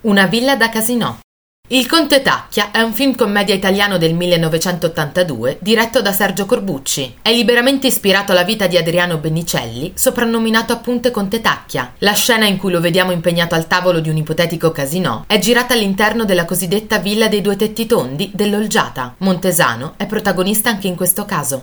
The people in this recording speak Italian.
Una villa da casinò. Il Conte Tacchia è un film commedia italiano del 1982 diretto da Sergio Corbucci. È liberamente ispirato alla vita di Adriano Benicelli, soprannominato appunto Conte Tacchia. La scena in cui lo vediamo impegnato al tavolo di un ipotetico casinò è girata all'interno della cosiddetta Villa dei Due Tetti Tondi dell'Olgiata. Montesano è protagonista anche in questo caso.